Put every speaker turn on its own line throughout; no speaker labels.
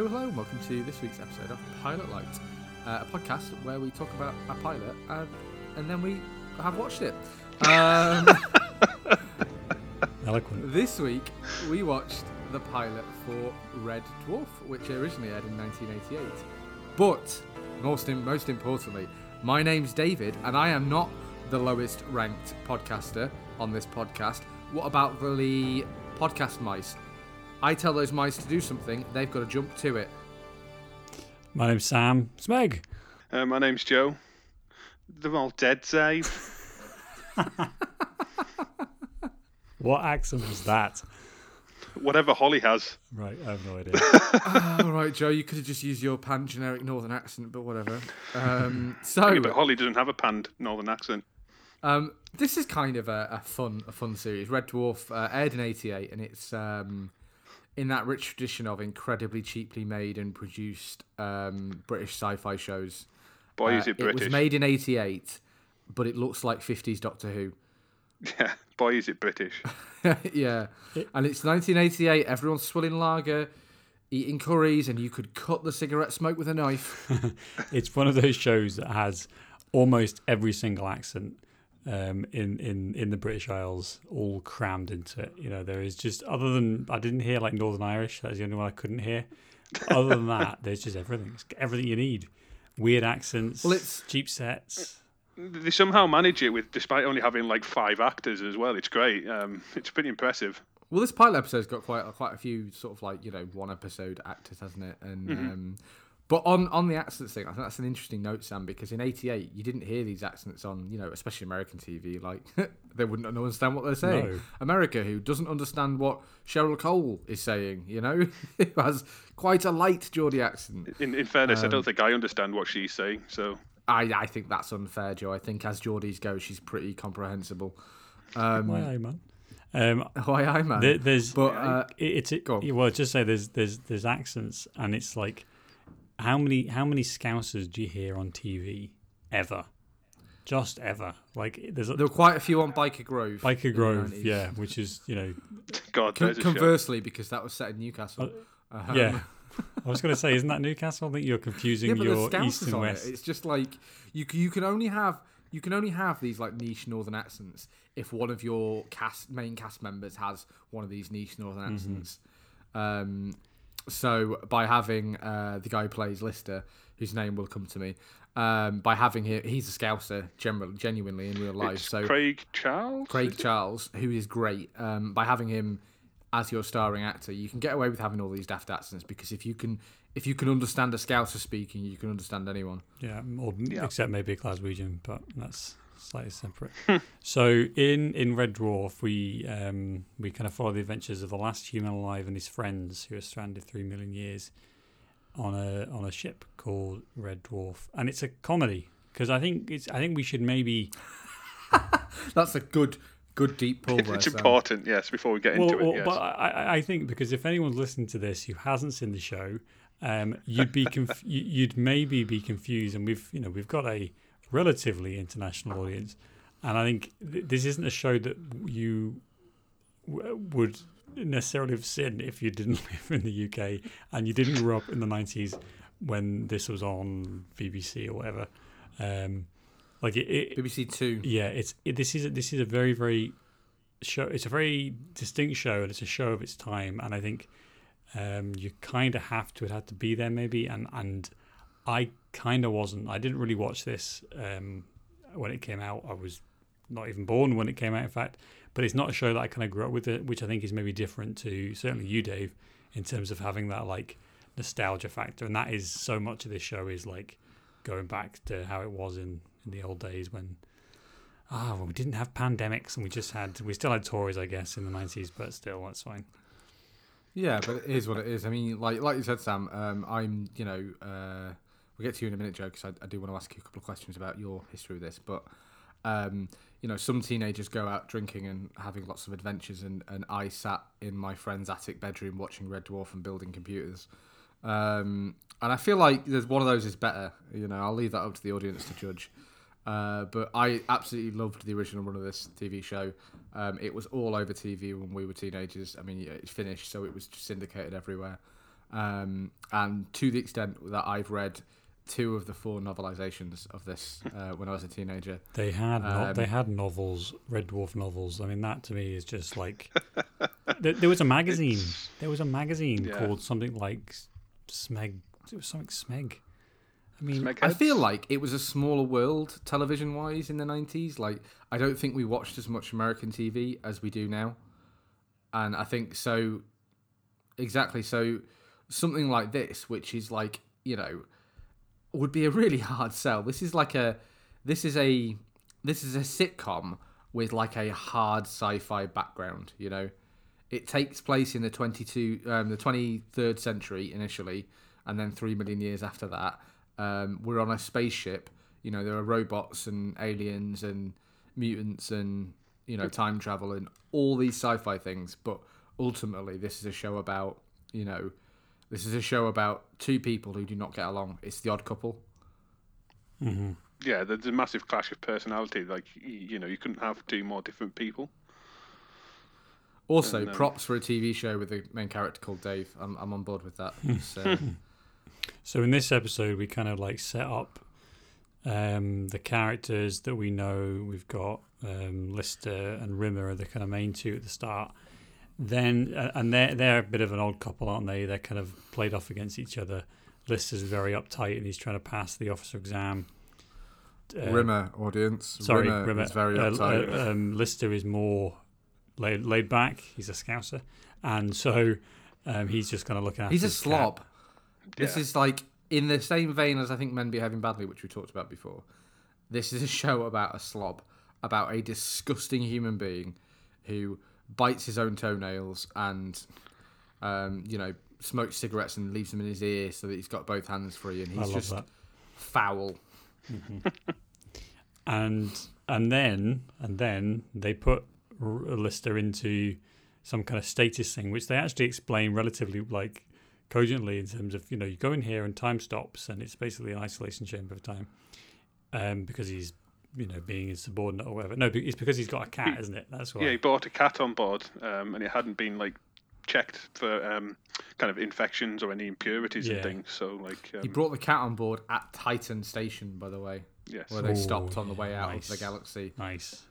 Hello, hello, hello. Welcome to this week's episode of Pilot Lite, uh, a podcast where we talk about a pilot and, and then we have watched it. Um,
Eloquent.
this week we watched the pilot for Red Dwarf, which originally aired in 1988. But most, most importantly, my name's David, and I am not the lowest ranked podcaster on this podcast. What about the podcast mice? I tell those mice to do something, they've got to jump to it.
My name's Sam Smeg.
Uh, my name's Joe. They're all dead, Dave.
What accent was that?
Whatever Holly has.
Right, I have no idea.
All right, Joe, you could have just used your pan generic northern accent, but whatever. Um, so,
Yeah, but Holly doesn't have a panned northern accent.
um, this is kind of a, a fun, a fun series. Red Dwarf uh, aired in '88, and it's um, in that rich tradition of incredibly cheaply made and produced um, British sci-fi shows.
Boy,
Uh,
is it British.
It was made in '88, but it looks like '50s Doctor Who.
Yeah, boy, is it British.
yeah, and it's 1988. Everyone's swilling lager, eating curries, and you could cut the cigarette smoke with a knife.
it's one of those shows that has almost every single accent um, in, in, in the British Isles all crammed into it. You know, there is just, other than, I didn't hear like Northern Irish, that's the only one I couldn't hear. Other than that, there's just everything. It's everything you need. Weird accents,
Well, it's-
cheap sets.
They somehow manage it with, despite only having like five actors as well. It's great. Um, it's pretty impressive.
Well, this pilot episode's got quite quite a few sort of like you know one episode actors, hasn't it? And um, but on on the accents thing, I think that's an interesting note, Sam, because in '88 you didn't hear these accents on you know especially American TV. Like they wouldn't understand what they're saying.
No.
America, who doesn't understand what Cheryl Cole is saying, you know, who has quite a light Geordie accent.
In, in fairness, I
Um,
don't think I understand what she's saying. So
I I think that's unfair, Joe. I think as Geordies go, she's pretty comprehensible. Um,
Why, aye, man. Um,
why I man?
There, there's,
But, uh,
it, it's it,
go on.
well, just say there's there's there's accents, and it's like, how many how many Scousers do you hear on TV ever? Just ever. Like there's a,
there were quite a few on Byker Grove. Byker
Grove, yeah, which is you know,
God,
Con-
there's show.
conversely, because that was set in Newcastle. Um,
yeah. I was going to say, isn't that Newcastle? I think you're confusing
yeah,
your east and west.
it. It's just like you you can only have you can only have these like niche northern accents if one of your cast main cast members has one of these niche northern
Mm-hmm.
accents. Um, so by having uh, the guy who plays Lister, whose name will come to me, um, by having him, he's a Scouser, generally, genuinely in real life.
It's
so
Craig Charles.
Craig Charles, who is great, um, by having him as your starring actor, you can get away with having all these daft accents because if you can if you can understand a Scouser speaking, you can understand anyone.
Yeah, or
Yeah.
except maybe a Glaswegian, but that's slightly separate. so in in Red Dwarf, we um, we kind of follow the adventures of the last human alive and his friends who are stranded three million years on a on a ship called Red Dwarf, and it's a comedy because I think it's I think we should maybe
That's a good good deep pull there.
It's
Sam.
important, yes. Before we get
well,
into
well,
it, yes.
but I, I- I think because if anyone's listening to this who hasn't seen the show, um, you'd be conf- you'd maybe be confused, and we've you know we've got a relatively international audience, and I think th- this isn't a show that you w- would necessarily have seen if you didn't live in the UK and you didn't grow up in the nineties when this was on BBC or whatever. Um, like it, it,
BBC Two.
yeah, it's it, this is a, this is a very very show. It's a very distinct show, and it's a show of its time. And I think um, you kind of have to. It had to be there, maybe. And and I kind of wasn't. I didn't really watch this um, when it came out. I was not even born when it came out, in fact. But it's not a show that I kind of grew up with, it, which I think is maybe different to certainly you, Dave, in terms of having that like nostalgia factor. And that is so much of this show is like going back to how it was in, in the old days when ah well, we didn't have pandemics and we just had we still had Tories I guess in the nineties but still that's fine
Yeah, but it is what it is. I mean, like like you said, Sam. Um, I'm you know uh, we'll get to you in a minute, Joe, because I, I do want to ask you a couple of questions about your history with this. But um, you know, some teenagers go out drinking and having lots of adventures, and, and I sat in my friend's attic bedroom watching Red Dwarf and building computers. Um, and I feel like there's one of those is better. You know, I'll leave that up to the audience to judge. Uh, but I absolutely loved the original run of this TV show. Um, it was all over TV when we were teenagers. I mean, it's finished, so it was syndicated everywhere. um, and to the extent that I've read two of the four novelizations of this uh, when I was a teenager.
They had no-
Um,
they had novels, Red Dwarf novels. I mean, that to me is just like there, there was a magazine. There was a magazine
Yeah.
called something like Smeg. It was something Smeg. I mean,
Smegheads.
I feel like it was a smaller world television wise in the 90s. Like, I don't think we watched as much American TV as we do now. And I think so, exactly. So, something like this, which is like, you know, would be a really hard sell. This is like a, this is a, this is a sitcom with like a hard sci-fi background. You know, it takes place in the 22, um, the 23rd century initially, and then three million years after that. Um, we're on a spaceship. You know, there are robots and aliens and mutants and you know time travel and all these sci-fi things. But ultimately, this is a show about you know, this is a show about two people who do not get along. It's the odd couple.
Yeah, there's a massive clash of personality. Like you know, you couldn't have two more different people.
Also,
And,
props for a TV show with a main character called Dave. I'm, I'm on board with that. It's, uh,
So in this episode, we kind of like set up um, the characters that we know. We've got um, Lister and Rimmer are the kind of main two at the start. Then uh, and they're they're a bit of an odd couple, aren't they? They're kind of played off against each other. Lister's very uptight and he's trying to pass the officer exam. Uh,
Rimmer audience.
sorry,
Rimmer,
Rimmer.
is very
Uh,
uptight.
uh, um, Lister is more laid, laid back. He's a scouser, and so um, he's just kind of looking at.
He's a slob. This
Yeah.
is like in the same vein as I think Men Behaving Badly, which we talked about before. This is a show about a slob, about a disgusting human being who bites his own toenails and, um, you know, smokes cigarettes and leaves them in his ear so that he's got both hands free, and he's just
that.
foul.
and and then and then they put Lister into some kind of stasis thing, which they actually explain relatively like cogently in terms of you know you go in here and time stops, and it's basically an isolation chamber of time, um, because he's you know being insubordinate or whatever. No, it's because he's got a cat, isn't it? That's why.
Yeah, he bought a cat on board, um, and it hadn't been like checked for um, kind of infections or any impurities
Yeah.
and things. So like, um,
He brought the cat on board at Titan Station, by the way,
yes,
where they
Ooh,
stopped on the way out
nice.
of the galaxy.
Nice.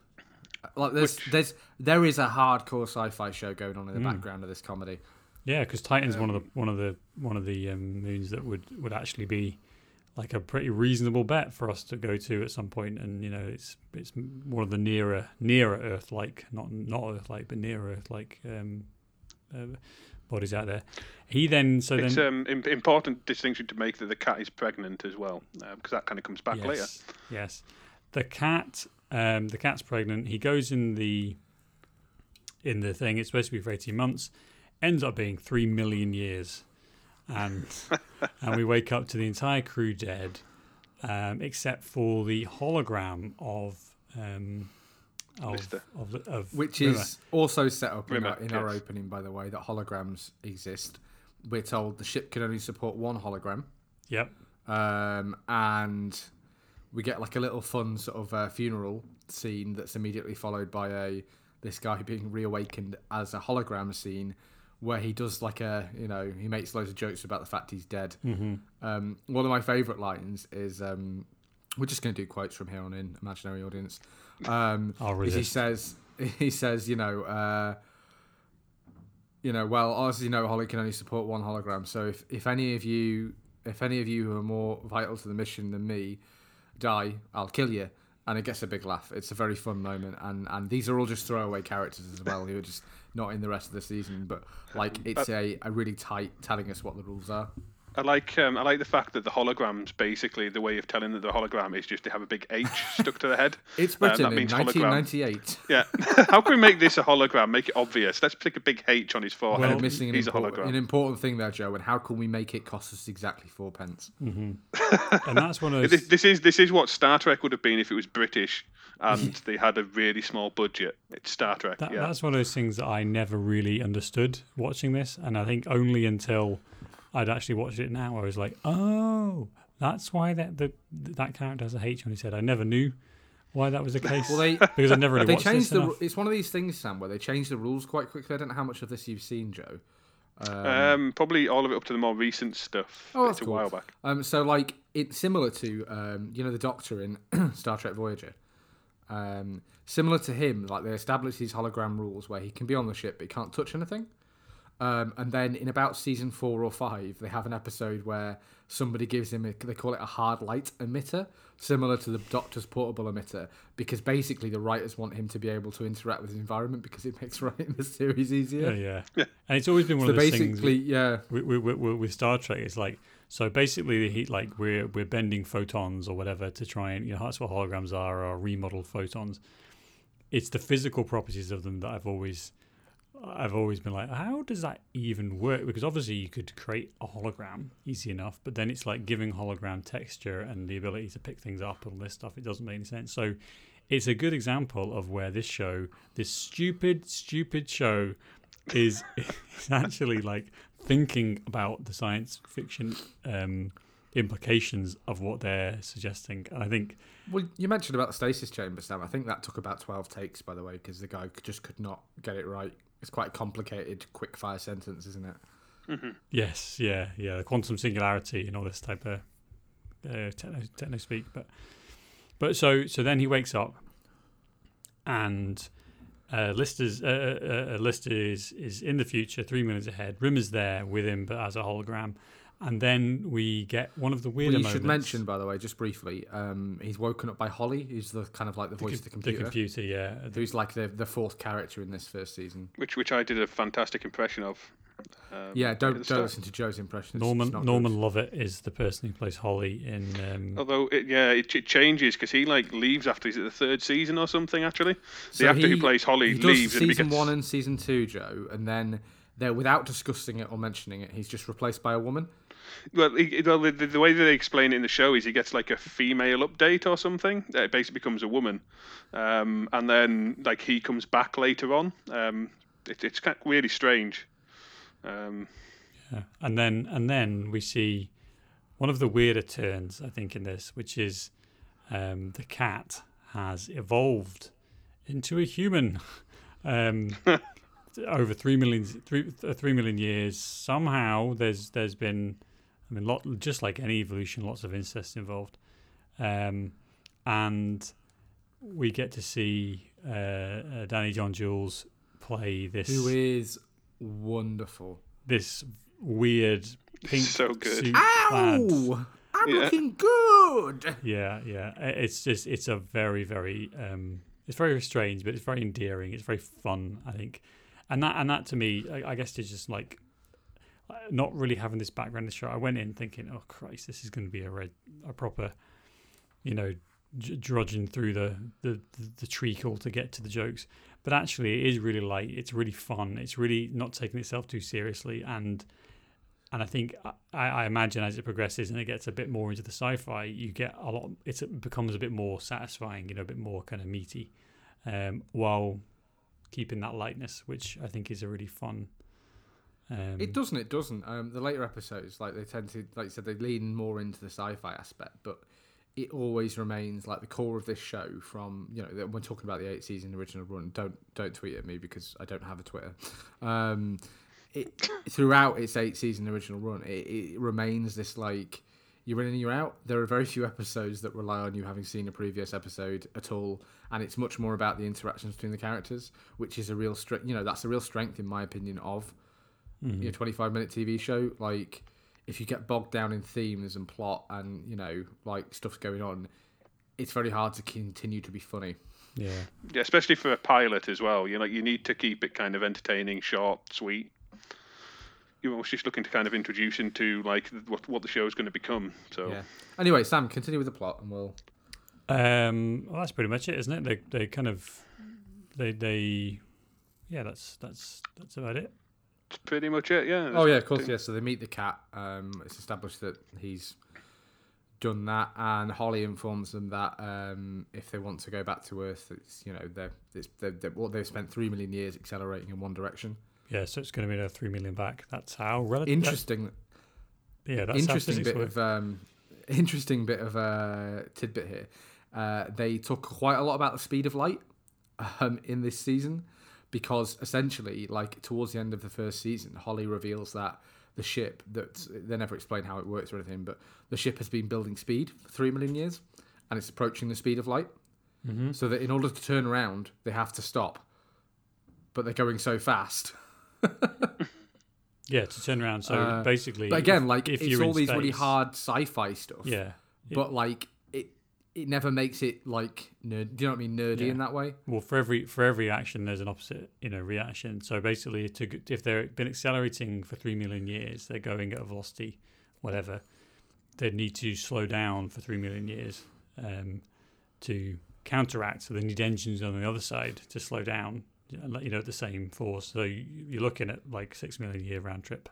Like there's
Which-
there's there is a hardcore sci-fi show going on in the
Mm.
background of this comedy.
Yeah, because Titan's one of the one of the one of the um, moons that would would actually be like a pretty reasonable bet for us to go to at some point, and you know it's it's one of the nearer nearer Earth like not not Earth like but nearer Earth like um, uh, bodies out there. He then so
it's
then
um, important distinction to make that the cat is pregnant as well, because that kind of comes back
yes,
later.
Yes, the cat um, the cat's pregnant. He goes in the in the thing. It's supposed to be for eighteen months. Ends up being three million years, and and we wake up to the entire crew dead, um, except for the hologram of um, of of, of
Which
Rimmer.
is also set up in, our, in our opening, by the way, that holograms exist. We're told the ship can only support one hologram,
yep
um, and we get like a little fun sort of uh, funeral scene that's immediately followed by a this guy being reawakened as a hologram scene, where he does like a you know he makes loads of jokes about the fact he's dead.
hmm
Um, one of my favourite lines is um, we're just going to do quotes from here on in, imaginary audience. Um, he says he says you know uh, you know well as you know Holly can only support one hologram so if, if any of you if any of you who are more vital to the mission than me die I'll kill you and it gets a big laugh. It's a very fun moment and and these are all just throwaway characters as well who are just not in the rest of the season but like uh, it's a, a really tight telling us what the rules are
I like um, I like the fact that the holograms basically the way of telling that the hologram is just to have a big H stuck to the head.
it's
Um,
written
that
in
means hologram.
1998
Yeah, how can we make this a hologram? Make it obvious. Let's stick a big H on his forehead.
Well,
We're missing an
He's a
important,
hologram.
an important thing there, Joe. And how can we make it cost us exactly four pence?
and that's one of those.
This, this is this is what Star Trek would have been if it was British and they had a really small budget. It's Star Trek.
That,
yeah.
That's one of those things that I never really understood watching this, and I think only until I'd actually watched it now, I was like, "Oh, that's why that the that character has a H on his head." I never knew why that was the case.
Well, they
because I never really
they
watched
changed
this
the.
enough.
It's one of these things, Sam, where they change the rules quite quickly. I don't know how much of this you've seen, Joe. Um,
Um, probably all of it up to the more recent stuff.
Oh, that's
it's a
cool.
while back.
Um, so like it's similar to um, you know the Doctor in Star Trek Voyager. Um, similar to him, like they establish these hologram rules where he can be on the ship but he can't touch anything. Um, and then in about season four or five, they have an episode where somebody gives him a, they call it a hard light emitter, similar to the Doctor's portable emitter, because basically the writers want him to be able to interact with his environment because it makes writing the series easier.
Yeah, yeah. And it's always been one
So
of those things
basically, yeah,
with, with, with, with Star Trek. It's like so basically the heat, like we're we're bending photons or whatever to try and you know that's what holograms are or remodeled photons. It's the physical properties of them that I've always I've always been like, how does that even work? Because obviously you could create a hologram easy enough, but then it's like giving hologram texture and the ability to pick things up and all this stuff. It doesn't make any sense. So it's a good example of where this show, this stupid, stupid show, is, is actually like thinking about the science fiction um, implications of what they're suggesting. And I think
Well, you mentioned about the stasis chamber, Sam. I think that took about 12 takes, by the way, because the guy just could not get it right. It's quite a complicated, quick fire sentence, isn't it?
Yes, yeah, yeah, the quantum singularity and all this type of uh, techno, techno speak. But but so so then he wakes up, and uh, Lister's uh, uh, uh, Lister is is in the future, three minutes ahead. Rimmer's there with him, but as a hologram. And then we get one of the weirder
Well, you
moments.
should mention, by the way, just briefly, um, he's woken up by Holly, who's the kind of like the voice of the computer.
the
computer,
computer, yeah.
who's like the, the fourth character in this first season.
Which which I did a fantastic impression of. Um,
Yeah, don't don't
start.
listen to Joe's impression. It's,
Norman
it's
Norman
good.
Lovett is the person who plays Holly in. Um,
Although it, yeah, it, it changes because he like leaves after he's at the third season or something. Actually, the
So
actor who plays Holly
he does
leaves and he
season
gets,
one and season two, Joe, and then there, without discussing it or mentioning it, he's just replaced by a woman.
Well, well the, the way that they explain it in the show is he gets like a female update or something. Uh, It basically becomes a woman, um, and then like he comes back later on. Um, it, it's kind of really strange. Um,
Yeah. And then and then we see one of the weirder turns, I think, in this, which is um, the cat has evolved into a human um, over three million three, uh, three million years. Somehow there's there's been I mean lot just like any evolution, lots of incest involved. Um, and we get to see uh, uh, Danny John Jules play this
Who is wonderful.
this weird pink
So good.
suit clad.
Ow! I'm
Yeah.
looking good.
Yeah, yeah. It's just it's a very very um it's very strange, but it's very endearing. It's very fun, I think. And that and that to me, I, I guess is just like uh, not really having this background in the show. I went in thinking, oh Christ, this is going to be a red, a proper, you know, drudging through the, the the treacle to get to the jokes. But actually, it is really light. It's really fun. It's really not taking itself too seriously, and and I think I, I imagine as it progresses and it gets a bit more into the sci-fi, you get a lot. It becomes a bit more satisfying, you know, a bit more kind of meaty, um, while keeping that lightness, which I think is a really fun. Um,
It doesn't. It doesn't. Um, the later episodes, like they tend to, like you said, they lean more into the sci-fi aspect, but it always remains like the core of this show. From you know, we're talking about the eight season original run. Don't don't tweet at me because I don't have a Twitter. Um, it throughout its eight season original run, it, it remains this like you're in and you're out. There are very few episodes that rely on you having seen a previous episode at all, and it's much more about the interactions between the characters, which is a real strength. You know, that's a real strength in my opinion of
mhm.
your 25 minute TV show, like if you get bogged down in themes and plot and you know like stuff's going on, it's very hard to continue to be funny.
yeah,
yeah, especially for a pilot as well. You know, you need to keep it kind of entertaining, short, sweet. You're almost just looking to kind of introduce into like what what the show is going to become. So
Yeah. Anyway, Sam, continue with the plot, and we'll.
Um, well, that's pretty much it, isn't it? They they kind of they they yeah, that's that's that's about it.
That's pretty much it. Yeah.
Oh yeah, of course,
That's-
yeah. So they meet the cat. Um, it's established that he's done that, and Holly informs them that um, if they want to go back to Earth, it's you know they're, it's, they're, they're well, they've spent three million years accelerating in one direction.
Yeah, so it's going to be another three million back. That's how relative.
Interesting.
yeah, that's
interesting bit
physics
of um, interesting bit of uh, tidbit here. Uh, they talk quite a lot about the speed of light um, in this season, because essentially, like towards the end of the first season, Holly reveals that the ship that they never explain how it works or anything, but the ship has been building speed for three million years, and it's approaching the speed of light.
Mm-hmm.
So that in order to turn around, they have to stop, but they're going so fast.
Yeah, to turn around. So
Uh,
basically,
But again, like
if
it's all these really hard sci-fi stuff.
Yeah,
but like it, never makes it like nerd. Do you know what I mean? Nerdy
Yeah.
in that way.
Well, for every for every action, there's an opposite, you know, reaction. So basically, to if they've been accelerating for three million years, they're going at a velocity, whatever. They need to slow down for three million years um, to counteract. So they need engines on the other side to slow down, and let you know at the same force. So you, you're looking at like six million year round trip,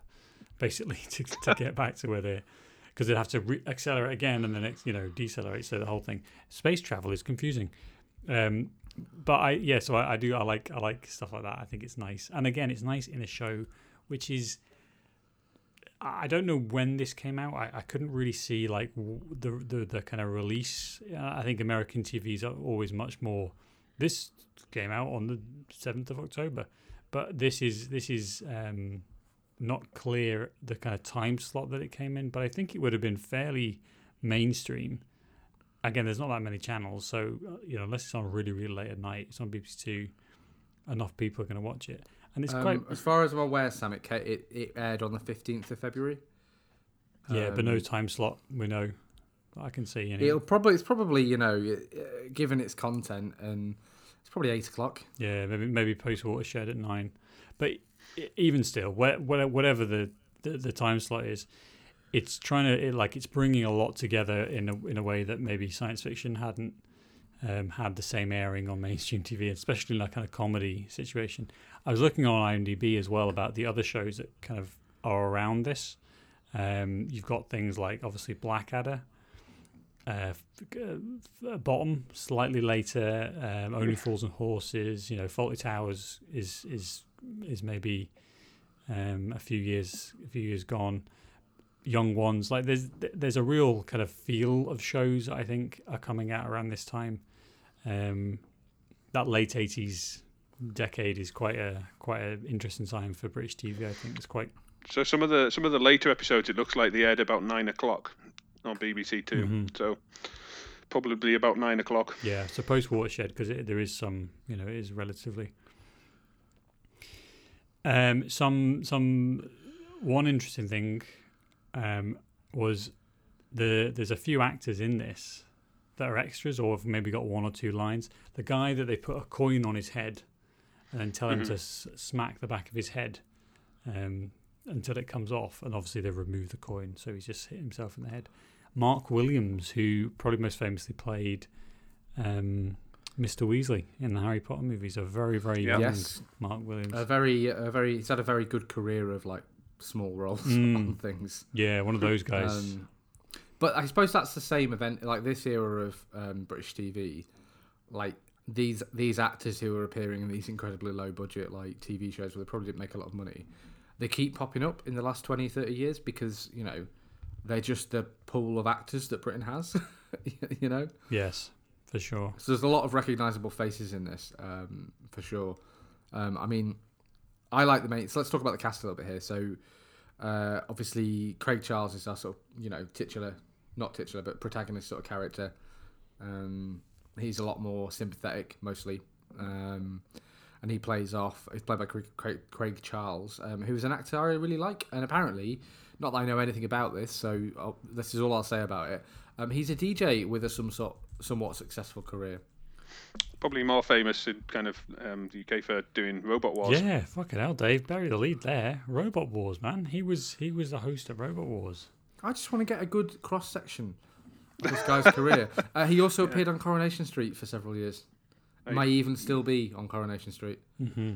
basically, to to get back to where they're. Because they'd have to re- accelerate again and then ex- you know decelerate. So the whole thing, space travel is confusing. Um, but I yeah, so I, I do I like I like stuff like that. I think it's nice, and again, it's nice in a show which is. I don't know when this came out. I, I couldn't really see like the the, the kind of release. Uh, I think American TVs are always much more. This came out on the seventh of October, but this is this is um, not clear the kind of time slot that it came in. But I think it would have been fairly mainstream again, there's not that many channels, so uh, you know, unless it's on really, really late at night, it's on BBC Two. Enough people are going to watch it, and it's
Um,
quite
as far as I'm aware, Sam, it, it it aired on the 15th of February.
yeah, but no
Um,
time slot. We know. I can see. You know,
It'll probably it's probably you know uh, given its content and it's probably eight o'clock.
yeah, maybe maybe post watershed at nine, but even still, wha- wha- whatever the, the the time slot is, it's trying to it, like it's bringing a lot together in a in a way that maybe science fiction hadn't um, had the same airing on mainstream TV, especially in that kind of comedy situation. I was looking on IMDb as well about the other shows that kind of are around this. Um, you've got things like obviously Blackadder, uh, uh, Bottom slightly later, um, Only Fools and Horses. You know, Fawlty Towers is is is maybe um, a few years a few years gone. Young ones like there's there's a real kind of feel of shows I think are coming out around this time. Um, that late eighties decade is quite a quite an interesting time for British TV. I think it's quite
So some of the some of the later episodes, it looks like they aired about nine o'clock on BBC 2
Mhm.
So probably about nine o'clock.
Yeah, so post watershed because there is some, you know, it is relatively. Um, some some one interesting thing um, was the there's a few actors in this that are extras or have maybe got one or two lines. The guy that they put a coin on his head and then tell him to s- smack the back of his head um, until it comes off, and obviously they remove the coin, so he's just hit himself in the head. Mark Williams, who probably most famously played um, Mr. Weasley in the Harry Potter movies, a very very
Yeah.
young
Yes,
Mark Williams.
a very a very he's had a very good career of like small roles
Mm.
on things.
yeah, one of those guys.
Um, but I suppose that's the same event, like this era of um, British TV. Like these these actors who are appearing in these incredibly low budget like TV shows where they probably didn't make a lot of money, they keep popping up in the last 20, 30 years because you know they're just the pool of actors that Britain has. you know,
yes, for sure.
so there's a lot of recognizable faces in this um, for sure. Um, I mean, I like the main. So let's talk about the cast a little bit here. So uh, obviously, Craig Charles is our sort of you know titular, not titular, but protagonist sort of character. Um, he's a lot more sympathetic, mostly, um, and he plays off. He's played by Craig, Craig, Craig Charles, um, who is an actor I really like, and apparently, not that I know anything about this, so I'll, this is all I'll say about it. Um, he's a DJ with a some sort, somewhat successful career.
Probably more famous in kind of um, the UK for doing Robot Wars.
Yeah, fucking hell, Dave. Bury the lead there. Robot Wars, man. He was he was the host of Robot Wars.
I just want to get a good cross section of this guy's career. Uh, he also appeared on Coronation Street for several years.
Right.
May even still be on Coronation Street.
Mm-hmm.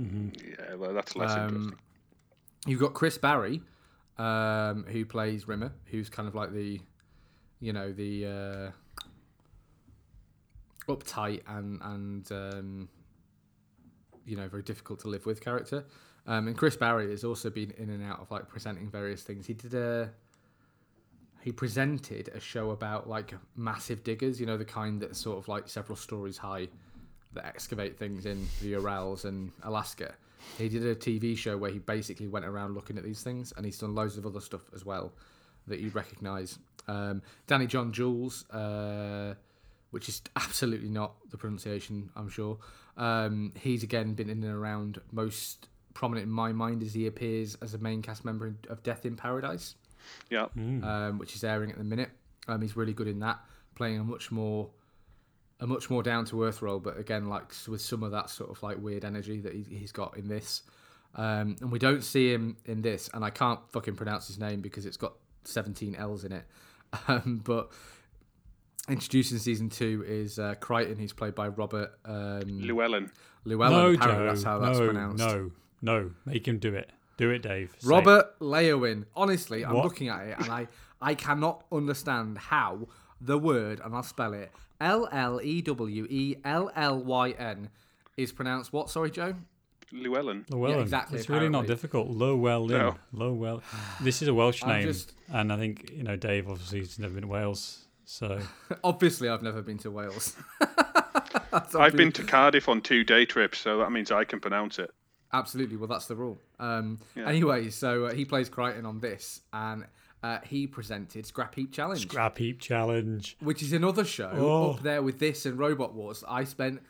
Mm-hmm.
Yeah, well, that's less
Um,
interesting.
You've got Chris Barrie, um, who plays Rimmer, who's kind of like the, you know, the uh, uptight and and um, you know very difficult to live with character. Um, and Chris Barrie has also been in and out of like presenting various things. He did a he presented a show about like massive diggers, you know, the kind that sort of like several stories high that excavate things in the Urals and Alaska. He did a TV show where he basically went around looking at these things, and he's done loads of other stuff as well that you'd recognise. Um, Danny John Jules, uh, which is absolutely not the pronunciation, I'm sure. Um, he's again been in and around. Most prominent in my mind as he appears as a main cast member of Death in Paradise,
Yeah.
um, which is airing at the minute. Um, he's really good in that, playing a much more a much more down to earth role, but again, like with some of that sort of like weird energy that he, he's got in this. Um, and we don't see him in this, and I can't fucking pronounce his name because it's got 17 L's in it. Um, but introducing season two is uh, Kryten, who's played by Robert um,
Llewellyn.
Llewellyn.
no,
apparently
Joe.
that's how that's
no,
pronounced.
no, no. Make him do it. Do it, Dave. Say it.
Robert Leowin. Honestly, I'm
What?
looking at it and I, I cannot understand how the word, and I'll spell it L L E W E L L Y N, is pronounced what? Sorry, Joe?
Llewellyn.
Llewellyn.
exactly,
It's really not
apparently.
difficult. Llewellyn.
No.
Llewellyn. This is a Welsh
I'm
name,
just-
and I think you know Dave. Obviously, he's never been to Wales, so
Obviously, I've never been to Wales.
I've been to Cardiff on two day trips, so that means I can pronounce it.
Absolutely. Well, that's the rule. Um,
Yeah.
Anyway, so uh, he plays Kryten on this, and uh, he presented Scrap Heap Challenge.
scrap heap challenge.
which is another show
Oh.
up there with this and Robot Wars. I spent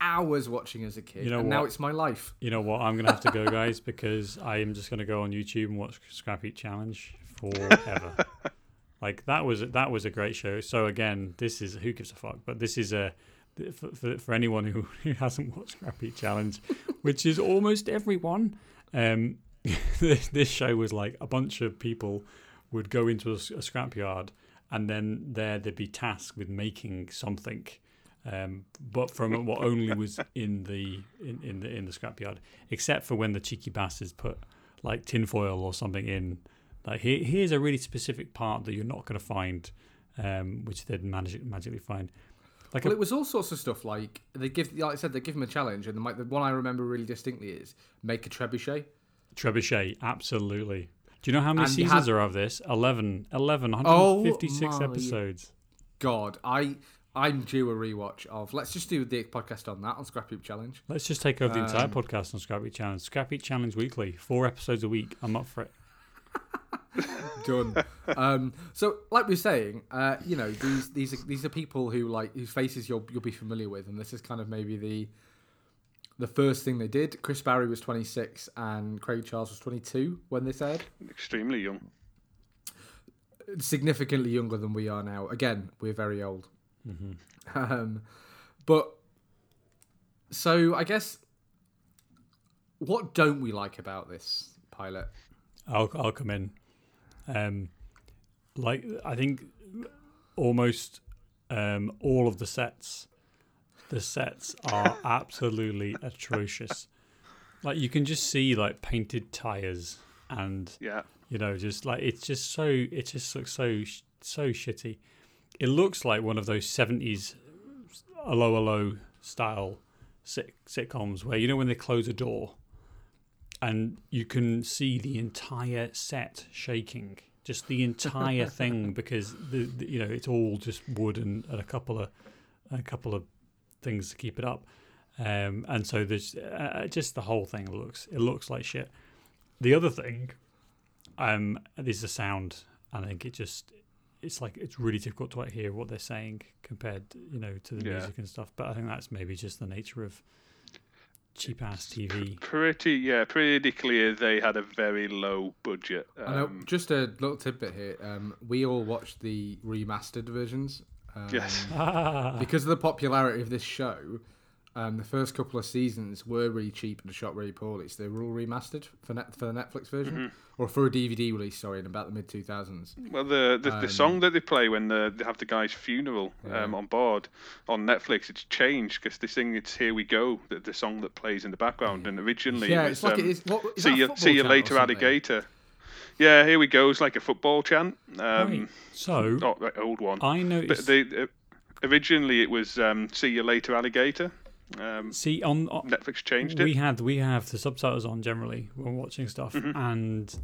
hours watching as a kid,
You know
and now it's my life.
You know what? I'm gonna have to go, guys, because I am just gonna go on YouTube and watch Scrap Heap Challenge forever. like that was that was a great show. So again, this is who gives a fuck, but this is a for, for, for anyone who, who hasn't watched Scrap Heap Challenge, which is almost everyone. Um, this, this show was like a bunch of people would go into a scrapyard, and then there they'd be tasked with making something um, but from what only was in the in, in the in the scrapyard, except for when the cheeky bastards put like tinfoil or something in. Like here, here's a really specific part that you're not going to find, um, which they'd magic, magically find. Like
Well,
a
it was all sorts of stuff. Like they give, like I said, they give him a challenge, and the, the one I remember really distinctly is make a trebuchet.
trebuchet, absolutely. Do you know how many
And
seasons
had-
are of this? 11, 11
Oh
156
my-
episodes.
God, I I'm due a rewatch of. Let's just do the podcast on that on Scrap Heap Challenge.
Let's just take over the entire
Um,
podcast on Scrappy Challenge. Scrappy Challenge weekly, four episodes a week. I'm up for it.
Done. um, so, like we were saying, uh, you know, these these are, these are people who like whose faces you'll you'll be familiar with, and this is kind of maybe the the first thing they did. Chris Barrie was 26 and Craig Charles was 22 when this aired.
Extremely young.
Significantly younger than we are now. Again, we're very old.
Mm-hmm.
Um, but so I guess what don't we like about this pilot?
I'll I'll come in. Um, like I think almost um, all of the sets, the sets are absolutely atrocious. Like you can just see like painted tires and
Yeah.
you know just like it's just so it just looks so so shitty. It looks like one of those seventies hello hello style sit- sitcoms where you know when they close a door and you can see the entire set shaking just the entire thing because the, the you know it's all just wood and, and a couple of a couple of things to keep it up. Um, and so there's uh, just the whole thing looks it looks like shit. The other thing um is the sound. And i think it just it's like it's really difficult to hear what they're saying compared you know to the
Yeah.
music and stuff but i think that's maybe just the nature of cheap ass tv
Pretty, yeah, pretty clear they had a very low budget.
I know,
Um,
just a little tidbit here. Um, we all watched the remastered versions. Um,
Yes.
because of the popularity of this show, um, the first couple of seasons were really cheap and shot really poorly. So they were all remastered for net, for the Netflix version
Mm-hmm.
or for a DVD release. Sorry, in about the mid two thousands.
Well, the the,
Um,
the song that they play when the, they have the guy's funeral um, on board on Netflix, it's changed because they sing "It's Here We Go," the, the song that plays in the background, and originally
Yeah,
it
it's like
um,
it is. What, is
see you see you later, alligator. Yeah, here we go. It's like a football chant. Um,
Right. so
oh, right, old one.
i
but
noticed
they uh, originally it was um, "See You Later, Alligator." Um,
see on, on
Netflix changed
we
it.
had we have the subtitles on generally when watching stuff
Mm-hmm.
and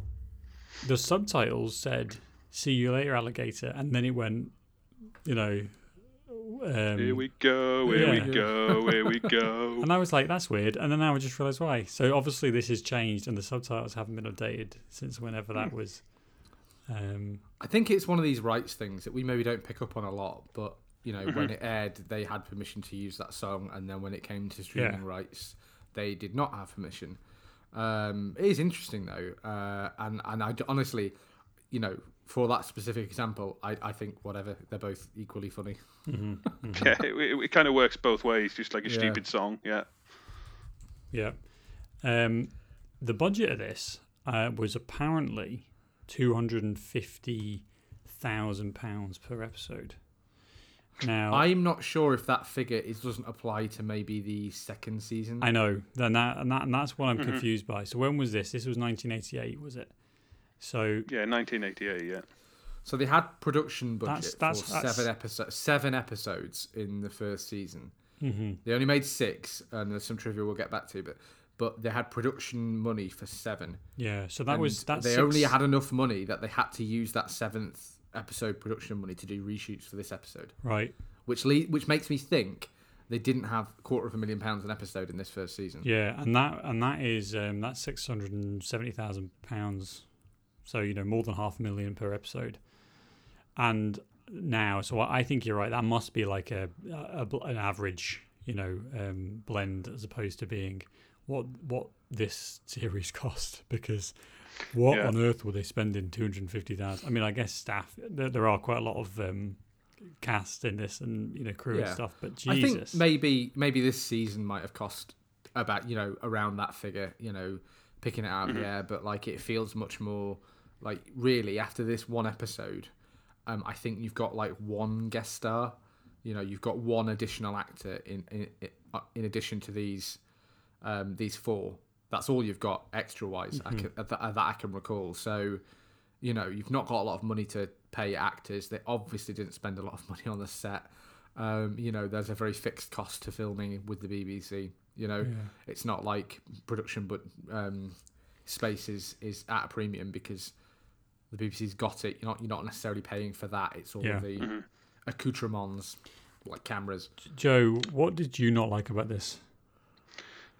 the subtitles said see you later alligator and then it went you know um,
Here we go, here
Yeah.
we go, here we go.
And I was like, that's weird. And then now I just realised why. So obviously this has changed and the subtitles haven't been updated since whenever that was. Um,
I think it's one of these rights things that we maybe don't pick up on a lot, but you know, when it aired, they had permission to use that song, and then when it came to streaming
Yeah.
rights, they did not have permission. Um, it is interesting though, uh, and and I d- honestly, you know, for that specific example, I, I think whatever they're both equally funny.
Yeah, it, it, it kind of works both ways, just like a
Yeah.
stupid song. Yeah.
yeah. Um, the budget of this uh, was apparently two hundred and fifty thousand pounds per episode. Now
I'm not sure if that figure is doesn't apply to maybe the second season.
I know, then that and that and that's what I'm confused by. So when was this? This was 1988, was it? So
Yeah, 1988. Yeah.
So they had production budget
That's- that's-
for
that's-
seven episodes. Seven episodes in the first season.
mhm.
They only made six, and there's some trivia we'll get back to, but but they had production money for seven.
yeah, so that
and
was that.
they
six,
only had enough money that they had to use that seventh episode production money to do reshoots for this episode,
right.
which le- which makes me think they didn't have a quarter of a million pounds an episode in this first season.
Yeah, and that and that is um, that's six hundred and seventy thousand pounds. So you know more than half a million per episode. And now, so I I think you're right. That must be like a, a an average, you know, um, blend as opposed to being what what this series cost because. What
Yeah.
on earth were they spending two hundred fifty thousand? I mean, I guess staff. There, there are quite a lot of um, cast in this, and you know, crew and stuff. But Jesus,
I think maybe maybe this season might have cost about you know around that figure, you know, picking it out of the air. But like it feels much more like really after this one episode, um, I think you've got like one guest star. You know, you've got one additional actor in in, in- in addition to these um, these four. That's all you've got extra wise I can, that, that I can recall. So, you know, you've not got a lot of money to pay actors. They obviously didn't spend a lot of money on the set. Um, you know, there's a very fixed cost to filming with the BBC. You know,
Yeah.
it's not like production, but um, space is, is at a premium because the BBC's got it. You're not you're not necessarily paying for that. It's all
Yeah.
of the accoutrements like cameras.
Joe, what did you not like about this?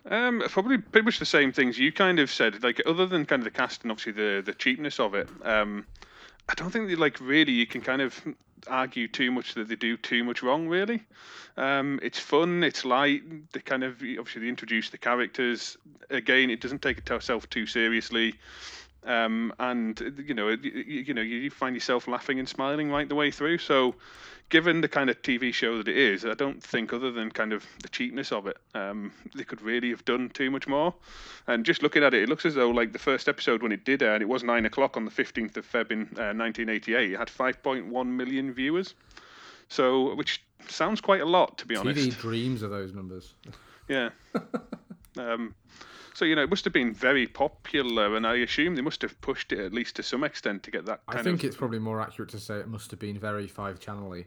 Um, probably pretty much the same things you kind of said. Like other than kind of the cast and obviously the the cheapness of it, um, I don't think like really you can kind of argue too much that they do too much wrong. Really, um, it's fun, it's light. They kind of obviously they introduce the characters. Again, it doesn't take itself too seriously. Um, and you know, you, you know, you find yourself laughing and smiling right the way through. So, given the kind of TV show that it is, I don't think, other than kind of the cheapness of it, um, they could really have done too much more. And just looking at it, it looks as though like the first episode when it did air, and it was nine o'clock on the fifteenth of Feb in uh, 1988, it had 5.1 million viewers. So, which sounds quite a lot, to be honest.
TV dreams of those numbers.
Yeah. um, so you know, it must have been very popular, and I assume they must have pushed it at least to some extent to get that. Kind of.
I think
of,
it's probably more accurate to say it must have been very five channelly.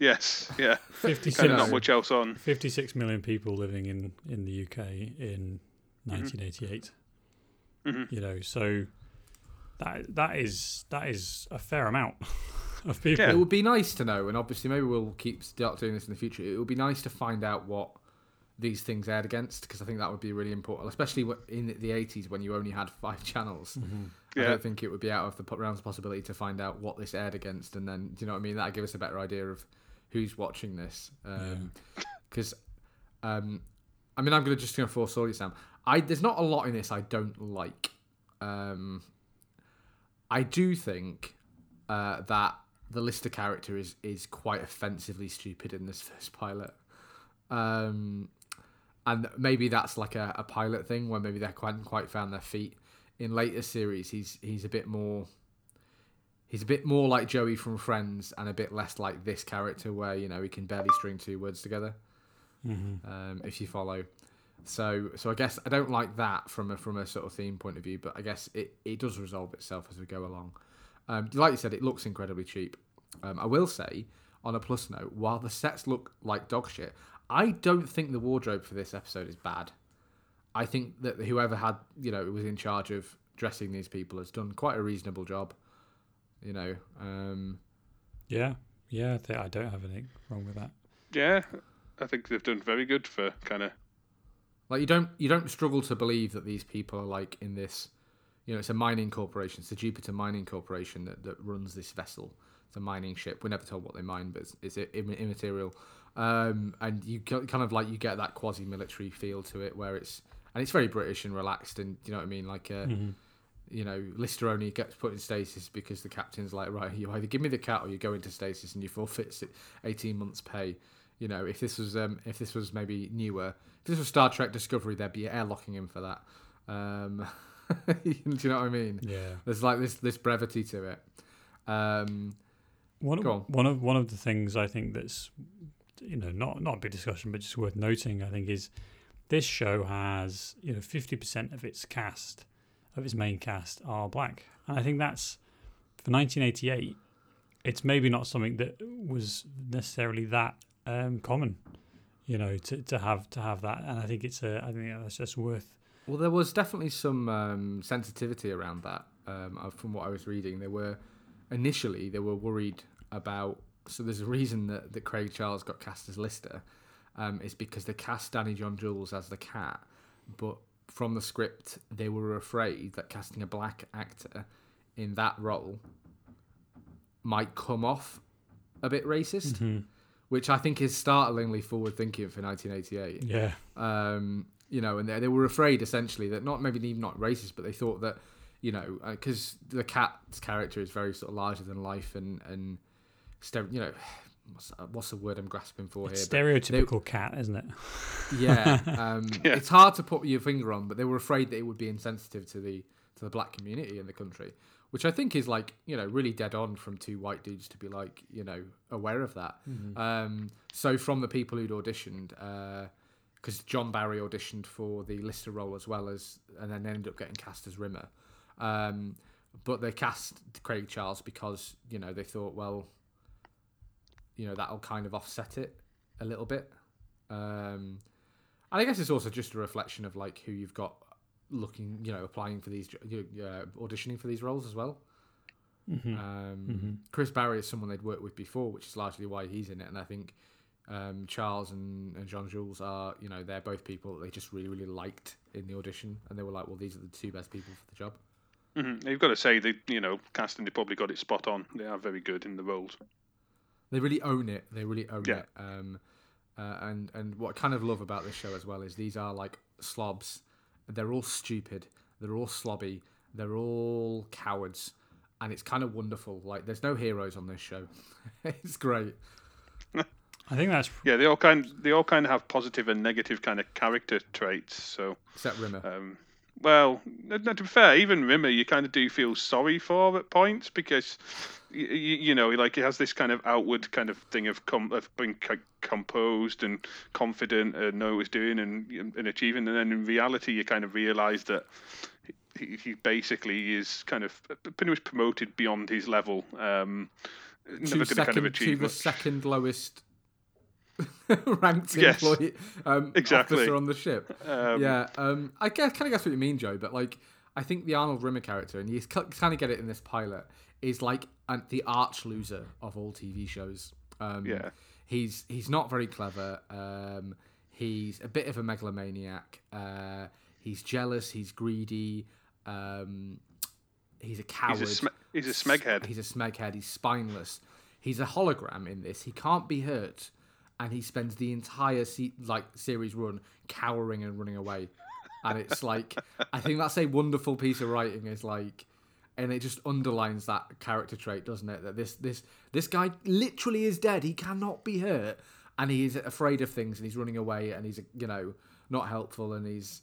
yes, yeah,
56,
kind of not much else on.
56 million people living in, in the UK in mm-hmm. 1988. Mm-hmm. You know, so that that is that is a fair amount of people.
Yeah.
It would be nice to know, and obviously maybe we'll keep doing this in the future. It would be nice to find out what these things aired against, because I think that would be really important, especially in the eighties when you only had five channels. I
Yeah.
don't think it would be out of the po- realms of possibility to find out what this aired against, and then do you know what I mean? That'd give us a better idea of who's watching this. Because, um, I mean, I'm gonna just gonna force all you, Sam. I there's not a lot in this I don't like. Um, I do think uh, that the Lister character is is quite offensively stupid in this first pilot. Um, and maybe that's like a, a pilot thing where maybe they hadn't quite found their feet. In later series, he's he's a bit more. He's a bit more like Joey from Friends, and a bit less like this character, where you know he can barely string two words together. Um, if you follow, so so I guess I don't like that from a from a sort of theme point of view, but I guess it, it does resolve itself as we go along. Um, like you said, it looks incredibly cheap. Um, I will say, on a plus note, while the sets look like dog shit, I don't think the wardrobe for this episode is bad. I think that whoever had, you know, was in charge of dressing these people has done quite a reasonable job. You know, um,
Yeah, yeah. I, think I don't have anything wrong with that.
Yeah, I think they've done very good for kind of.
Like you don't you don't struggle to believe that these people are like in this, you know, it's a mining corporation. It's the Jupiter Mining Corporation that, that runs this vessel. It's a mining ship. We're never told what they mine, but it's, it's im- immaterial. Um, and you kind of like you get that quasi-military feel to it, where it's and it's very British and relaxed, and you know what I mean, like. Uh, You know, Lister only gets put in stasis because the captain's like, right, you either give me the cat or you go into stasis and you forfeit eighteen months' pay. You know, if this was um, if this was maybe newer, if this was Star Trek Discovery, there'd be airlocking him for that. Um, do you know what I mean?
Yeah.
There's like this this brevity to it. Um,
One,
on.
one of one of the things I think that's you know not not a big discussion, but just worth noting, I think, is this show has you know fifty percent of its cast, of its main cast, are black, and I think that's for nineteen eighty eight. It's maybe not something that was necessarily that um, common, you know, to, to have to have that, and I think it's a I think that's just worth.
Well, there was definitely some um, sensitivity around that. Um, uh, from what I was reading, they were initially they were worried about. So there's a reason that, that Craig Charles got cast as Lister, um, is because they cast Danny John Jules as the cat, but from the script they were afraid that casting a black actor in that role might come off a bit racist, which I think is startlingly forward thinking for 1988
Yeah,
um, you know, and they, they were afraid essentially that not maybe even not racist, but they thought that, you know, because the cat's character is very sort of larger than life and and stere- you know, what's, what's the word I'm grasping for
it's
here? But
stereotypical cat, isn't it?
yeah, um,
Yeah.
it's hard to put your finger on, but they were afraid that it would be insensitive to the to the black community in the country, which I think is like you know really dead on from two white dudes to be like you know aware of that. Um, so from the people who'd auditioned, because John Barry auditioned for the Lister role as well as, and then ended up getting cast as Rimmer. Um, but they cast Craig Charles because you know they thought well, you know that'll kind of offset it a little bit. Um, and I guess it's also just a reflection of like who you've got looking, you know, applying for these, you uh, auditioning for these roles as well. Um, Chris Barrie is someone they'd worked with before, which is largely why he's in it. And I think um, Charles and, and John Jules are, you know, they're both people that they just really, really liked in the audition, and they were like, well, these are the two best people for the job.
hmm You've got to say they, you know, casting they probably got it spot on. They are very good in the roles.
They really own it. They really own
Yeah.
it. Um, uh, and and what I kind of love about this show as well is these are like slobs. They're all stupid. They're all slobby. They're all cowards, and it's kind of wonderful. Like there's no heroes on this show. it's great.
I think that's
Yeah, they all kind they all kind of have positive and negative kind of character traits. So,
Except Rimmer.
um, well, no, to be fair, even Rimmer, you kind of do feel sorry for at points because, you, you know, like he has this kind of outward kind of thing of com- of being co- composed and confident and know what he's doing and and achieving, and then in reality, you kind of realise that. He, he basically is kind of pretty much promoted beyond his level. Um, never
to
going to kind of
second to the
much.
second lowest ranked
Yes.
employee um,
Exactly.
officer on the ship.
Um,
yeah, um, I guess, kind of guess what you mean, Joe. But like, I think the Arnold Rimmer character, and you kind of get it in this pilot, is like an, the arch loser of all TV shows. Um,
Yeah.
he's he's not very clever. Um, he's a bit of a megalomaniac. Uh, he's jealous. He's greedy. Um, he's a coward.
He's a, sm- he's a smeghead.
He's a smeghead. He's spineless. He's a hologram in this. He can't be hurt, and he spends the entire se- like series run cowering and running away. And it's like I think that's a wonderful piece of writing. Is like, and it just underlines that character trait, doesn't it? That this this this guy literally is dead. He cannot be hurt, and he is afraid of things, and he's running away, and he's you know not helpful, and he's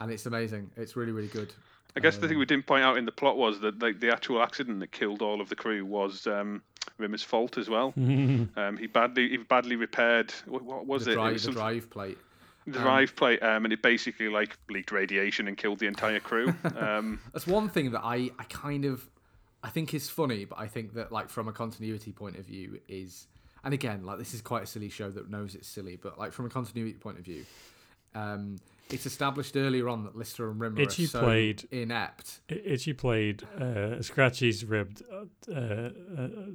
and it's amazing. It's really really good.
I guess the thing we didn't point out in the plot was that like, the actual accident that killed all of the crew was um, Rimmer's fault as well. um, he badly he badly repaired what, what was
the
it?
drive,
it was
the drive plate.
the drive plate, um, and it basically like leaked radiation and killed the entire crew. um,
That's one thing that I, I kind of I think is funny, but I think that like from a continuity point of view is and again, like this is quite a silly show that knows it's silly, but like from a continuity point of view, um, it's established earlier on that Lister and Rimmer
Itchy
are so
played-
inept.
Itchy played uh, Scratchy's ribbed, uh, uh,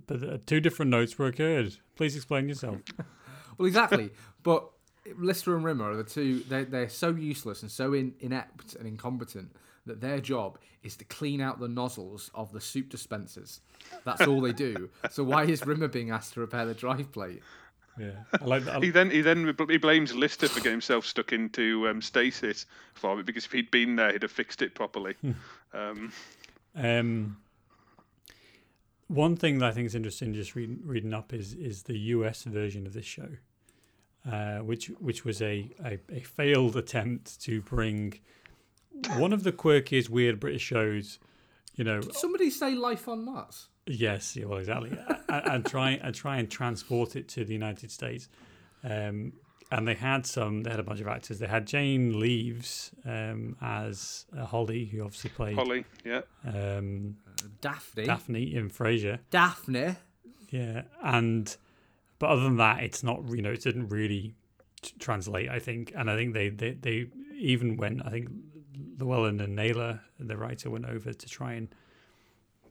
but uh, two different notes were occurred. Please explain yourself.
well, exactly. but Lister and Rimmer are the two. They're they're so useless and so in, inept and incompetent that their job is to clean out the nozzles of the soup dispensers. That's all they do. So why is Rimmer being asked to repair the drive plate?
Yeah, I like that.
He then he then he blames Lister for getting himself stuck into um, stasis for it because if he'd been there, he'd have fixed it properly. um,
Um, one thing that I think is interesting, just reading reading up, is is the US version of this show, uh, which which was a, a a failed attempt to bring one of the quirkiest, weird British shows. You know,
Did somebody say Life on Mars?
Yes, yeah, well, exactly, and, and try and try and transport it to the United States. Um, and they had some. They had a bunch of actors. They had Jane Leeves um, as uh, Holly, who obviously played
Holly, yeah,
um,
Daphne.
Daphne in Frasier.
Daphne.
Yeah, and but other than that, it's not. You know, it didn't really t- translate. I think, and I think they they, they even went. I think Llewellyn and Naylor, the writer, went over to try and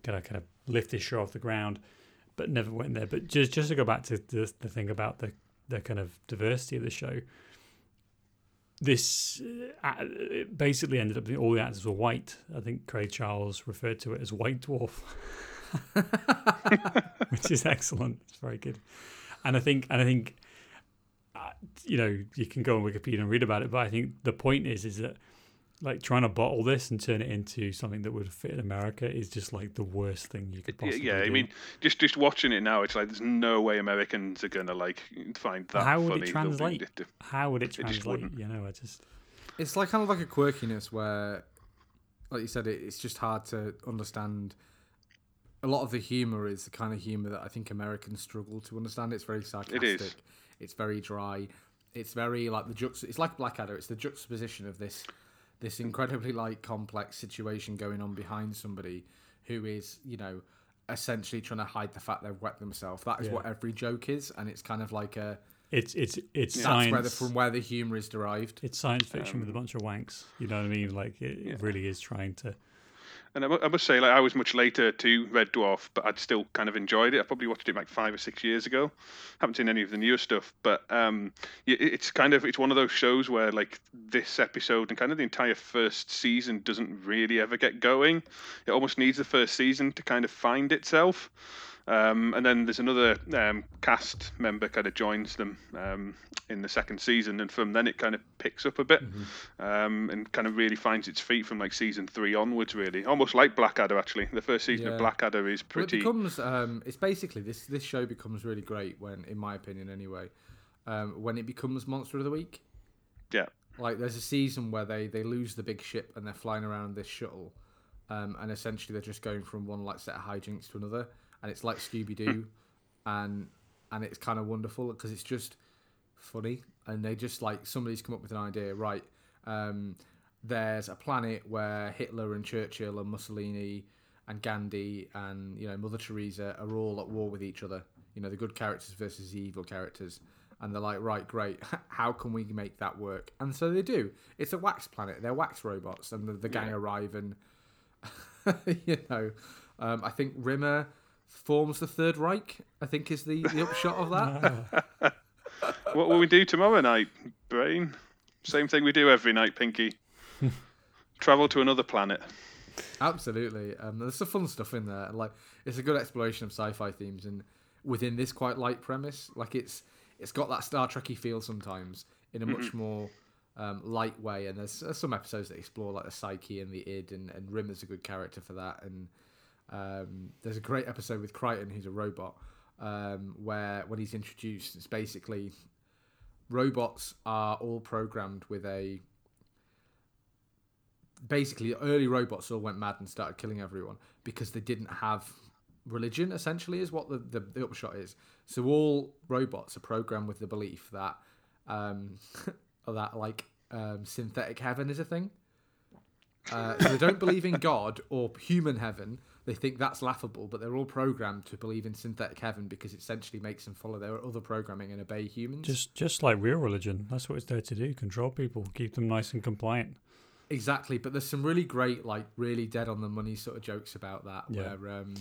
kind of kind of lift this show off the ground, but never went there. But just just to go back to the, the thing about the the kind of diversity of the show, this uh, basically ended up being all the actors were white. I think Craig Charles referred to it as White Dwarf, which is excellent. It's very good, and I think and I think uh, you know you can go on Wikipedia and read about it, but I think the point is is that like trying to bottle this and turn it into something that would fit in America is just like the worst thing you could possibly
yeah. I
do.
mean, just just watching it now, it's like there's no way Americans are gonna like find that
how would
funny.
it
They'll be-
translate? How would it translate?
wouldn't.
You know, I just
It's like kind of like a quirkiness where, like you said, it, it's just hard to understand. A lot of the humor is the kind of humor that I think Americans struggle to understand. It's very sarcastic. It's very dry. It's very like the juxt. It's like Blackadder. It's the juxtaposition of this, this incredibly like complex situation going on behind somebody who is, you know, essentially trying to hide the fact they've wet themselves. That is
Yeah.
what every joke is, and it's kind of like a.
it's it's it's
That's
science.
where the, from where the humor is derived.
it's science fiction with a um, bunch of wanks. You know what I mean? Like it, it really is trying to.
And I must say, like I was much later to Red Dwarf, but I'd still kind of enjoyed it. I probably watched it like five or six years ago. Haven't seen any of the newer stuff, but um, it's kind of it's one of those shows where like this episode and kind of the entire first season doesn't really ever get going. It almost needs the first season to kind of find itself. Um, and then there's another um, cast member kind of joins them um, in the second season, and from then it kind of picks up a bit um, and kind of really finds its feet from like season three onwards. Really, almost like Blackadder. Actually, the first season
Yeah.
of Blackadder is
Well,
pretty.
it becomes um, it's basically this this show becomes really great when, in my opinion, anyway, um, when it becomes Monster of the Week.
Yeah.
Like there's a season where they they lose the big ship and they're flying around this shuttle, um, and essentially they're just going from one like set of hijinks to another, and it's like Scooby Doo, and and it's kind of wonderful because it's just funny and they just like somebody's come up with an idea right um, there's a planet where hitler and churchill and mussolini and gandhi and you know mother teresa are all at war with each other you know the good characters versus the evil characters and they're like right great how can we make that work? And so they do. It's a wax planet. They're wax robots and the, the gang
Yeah.
arrive and you know um, i think rimmer forms the third reich i think is the, the upshot of that
What will we do tomorrow night, Brain? Same thing we do every night, Pinky. Travel to another planet.
Absolutely. Um, there's some fun stuff in there. Like it's a good exploration of sci-fi themes, and within this quite light premise, like it's it's got that Star Trekky feel sometimes in a much more um, light way. And there's, there's some episodes that explore like the psyche and the id, and, and Rimmer's a good character for that. And um, there's a great episode with Kryten, who's a robot, um, where when he's introduced, it's basically robots are all programmed with a basically early robots all went mad and started killing everyone because they didn't have religion essentially is what the, the, the upshot is. So all robots are programmed with the belief that um that like um, synthetic heaven is a thing. Uh, so they don't believe in god or human heaven they think that's laughable but they're all programmed to believe in synthetic heaven because it essentially makes them follow their other programming and obey humans
Just just like real religion. That's what it's there to do. Control people, keep them nice and compliant.
Exactly, but there's some really great, like really dead on the money sort of jokes about that,
Yeah.
where um,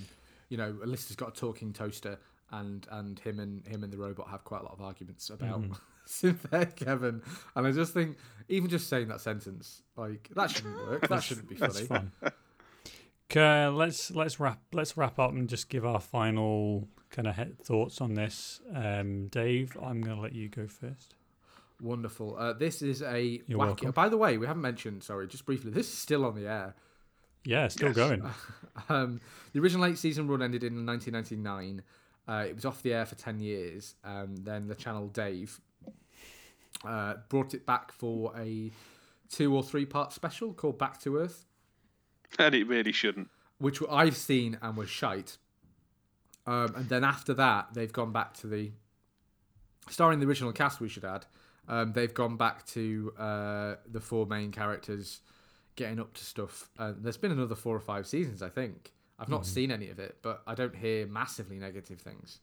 you know, Lister's got a talking toaster, and and him and him and the robot have quite a lot of arguments about synthetic Kevin, and I just think even just saying that sentence like that shouldn't work. That shouldn't be
That's
funny.
fun. Okay, let's let's wrap let's wrap up and just give our final kind of thoughts on this. Um, Dave, I'm going to let you go first.
Wonderful. Uh, this is a
You're
wacky.
welcome.
By the way, we haven't mentioned. Sorry, just briefly. This is still on the air.
Yeah, still
Yes.
going.
Um, the original eight season run ended in 1999. Uh, it was off the air for 10 years. And then the channel Dave uh, brought it back for a two or three part special called Back to Earth,
And it really shouldn't.
which I've seen and was shite. Um, and then after that, they've gone back to the starring the original cast. We should add. Um, they've gone back to uh, the four main characters getting up to stuff. Uh, there's been another four or five seasons, I think. I've not seen any of it, but I don't hear massively negative things.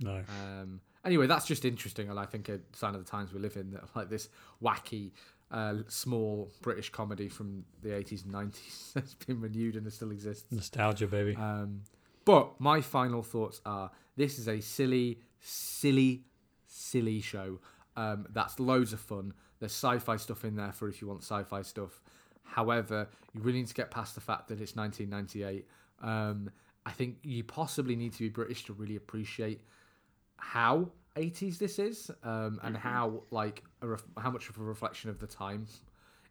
No.
Um, anyway, that's just interesting, and I think a sign of the times we live in. That like this wacky, uh, small British comedy from the 80s and 90s that's been renewed and it still exists.
Nostalgia, baby.
Um, but my final thoughts are: this is a silly, silly, silly show. Um, that's loads of fun. There's sci-fi stuff in there for if you want sci-fi stuff. However, you really need to get past the fact that it's 1998. Um, I think you possibly need to be British to really appreciate how 80s this is um, and how like a ref- how much of a reflection of the time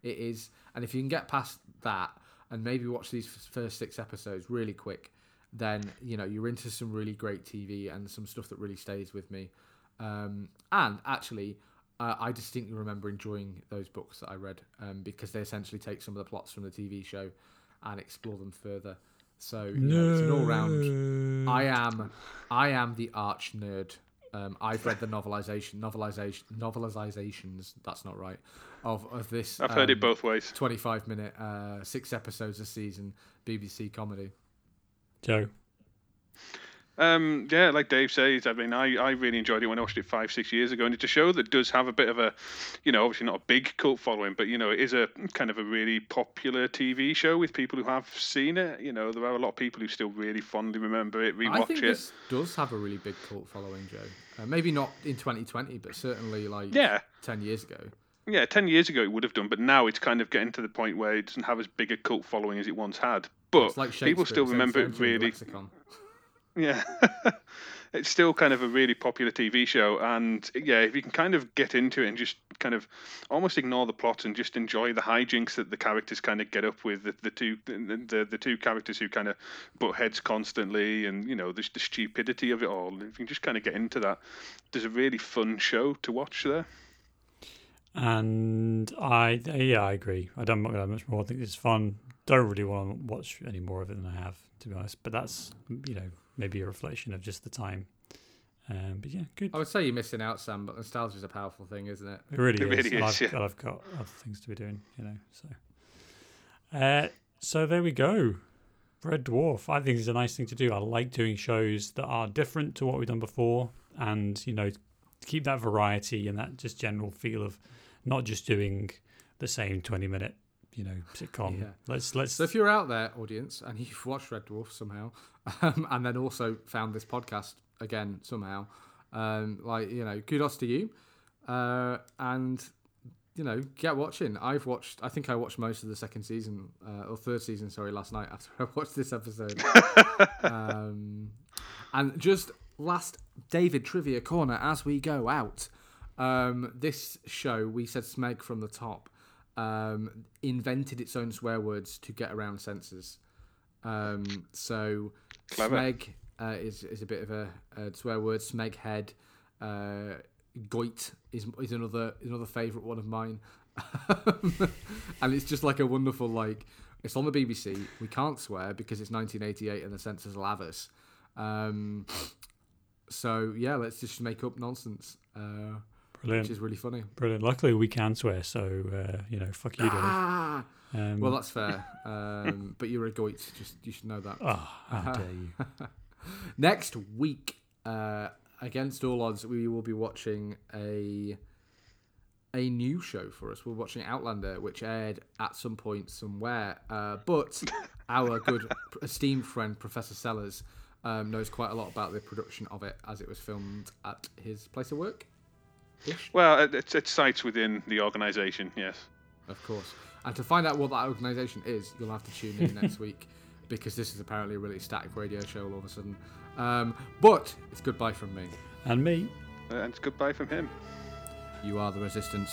it is. And if you can get past that and maybe watch these f- first six episodes really quick, then you know you're into some really great TV and some stuff that really stays with me. Um, and actually, uh, I distinctly remember enjoying those books that I read um, because they essentially take some of the plots from the TV show and explore them further. So you know, it's an all round. I am, I am the arch nerd. Um, I've read the novelization, novelization, novelizations. That's not right. Of of this.
I've heard it
um,
both ways.
25 minute, uh, six episodes a season BBC comedy.
Joe.
Um, yeah, like Dave says, I mean, I, I really enjoyed it when I watched it five, six years ago, and it's a show that does have a bit of a, you know, obviously not a big cult following, but you know, it is a kind of a really popular TV show with people who have seen it. You know, there are a lot of people who still really fondly remember it,
I
rewatch
think
it.
this does have a really big cult following, Joe. Uh, maybe not in 2020, but certainly like
Yeah,
10 years ago.
yeah, ten years ago it would have done, but now it's kind of getting to the point where it doesn't have as big a cult following as it once had. But
like
people still remember it really.
lexicon.
Yeah. it's still kind of a really popular TV show. And yeah, if you can kind of get into it and just kind of almost ignore the plot and just enjoy the hijinks that the characters kind of get up with, the, the two the, the, the two characters who kind of butt heads constantly and, you know, the, the stupidity of it all. If you can just kind of get into that, there's a really fun show to watch there.
And I, yeah, I agree. I don't to much more. I think it's fun. Don't really want to watch any more of it than I have, to be honest. But that's, you know, maybe a reflection of just the time. Um, but yeah, good.
I would say you're missing out, Sam, but nostalgia is a powerful thing, isn't it?
It really
It
is.
really is,
I've,
yeah.
I've got other things to be doing, you know. So, uh, so there we go. Red Dwarf. I think it's a nice thing to do. I like doing shows that are different to what we've done before, and you know, keep that variety and that just general feel of not just doing the same twenty-minute, you know, sitcom.
Yeah.
Let's let's.
So if you're out there, audience, and you've watched Red Dwarf somehow, um, and then also found this podcast again somehow, um, like you know, kudos to you, uh, and you know, get watching. I've watched. I think I watched most of the second season uh, or third season. Sorry, last night after I watched this episode. um, and just last David trivia corner as we go out. Um, this show we said Smeg from the top um, invented its own swear words to get around censors. Um, so
Clever.
Smeg uh, is is a bit of a, a swear word. Smeg head. Uh, Goit is is another another favourite one of mine, and it's just like a wonderful like. It's on the BBC. We can't swear because it's 1988 and the censors will have us. Um, so yeah, let's just make up nonsense, uh, which
brilliant,
is really funny.
brilliant. Luckily, we can swear, so uh, you know, fuck you, Dave.
Ah,
Um,
well, that's fair. Um, but you're a goit. Just you should know that.
oh, how dare you?
Next week, uh, against all odds, we will be watching a a new show for us. We're watching Outlander, which aired at some point somewhere. Uh, but our good esteemed friend Professor Sellers um, knows quite a lot about the production of it as it was filmed at his place of work.
Well, it, it's it's sites within the organisation. Yes.
Of course. And to find out what that organisation is, you'll have to tune in next week because this is apparently a really static radio show all of a sudden. Um, but it's goodbye from me.
And me.
And it's goodbye from him.
You are the resistance.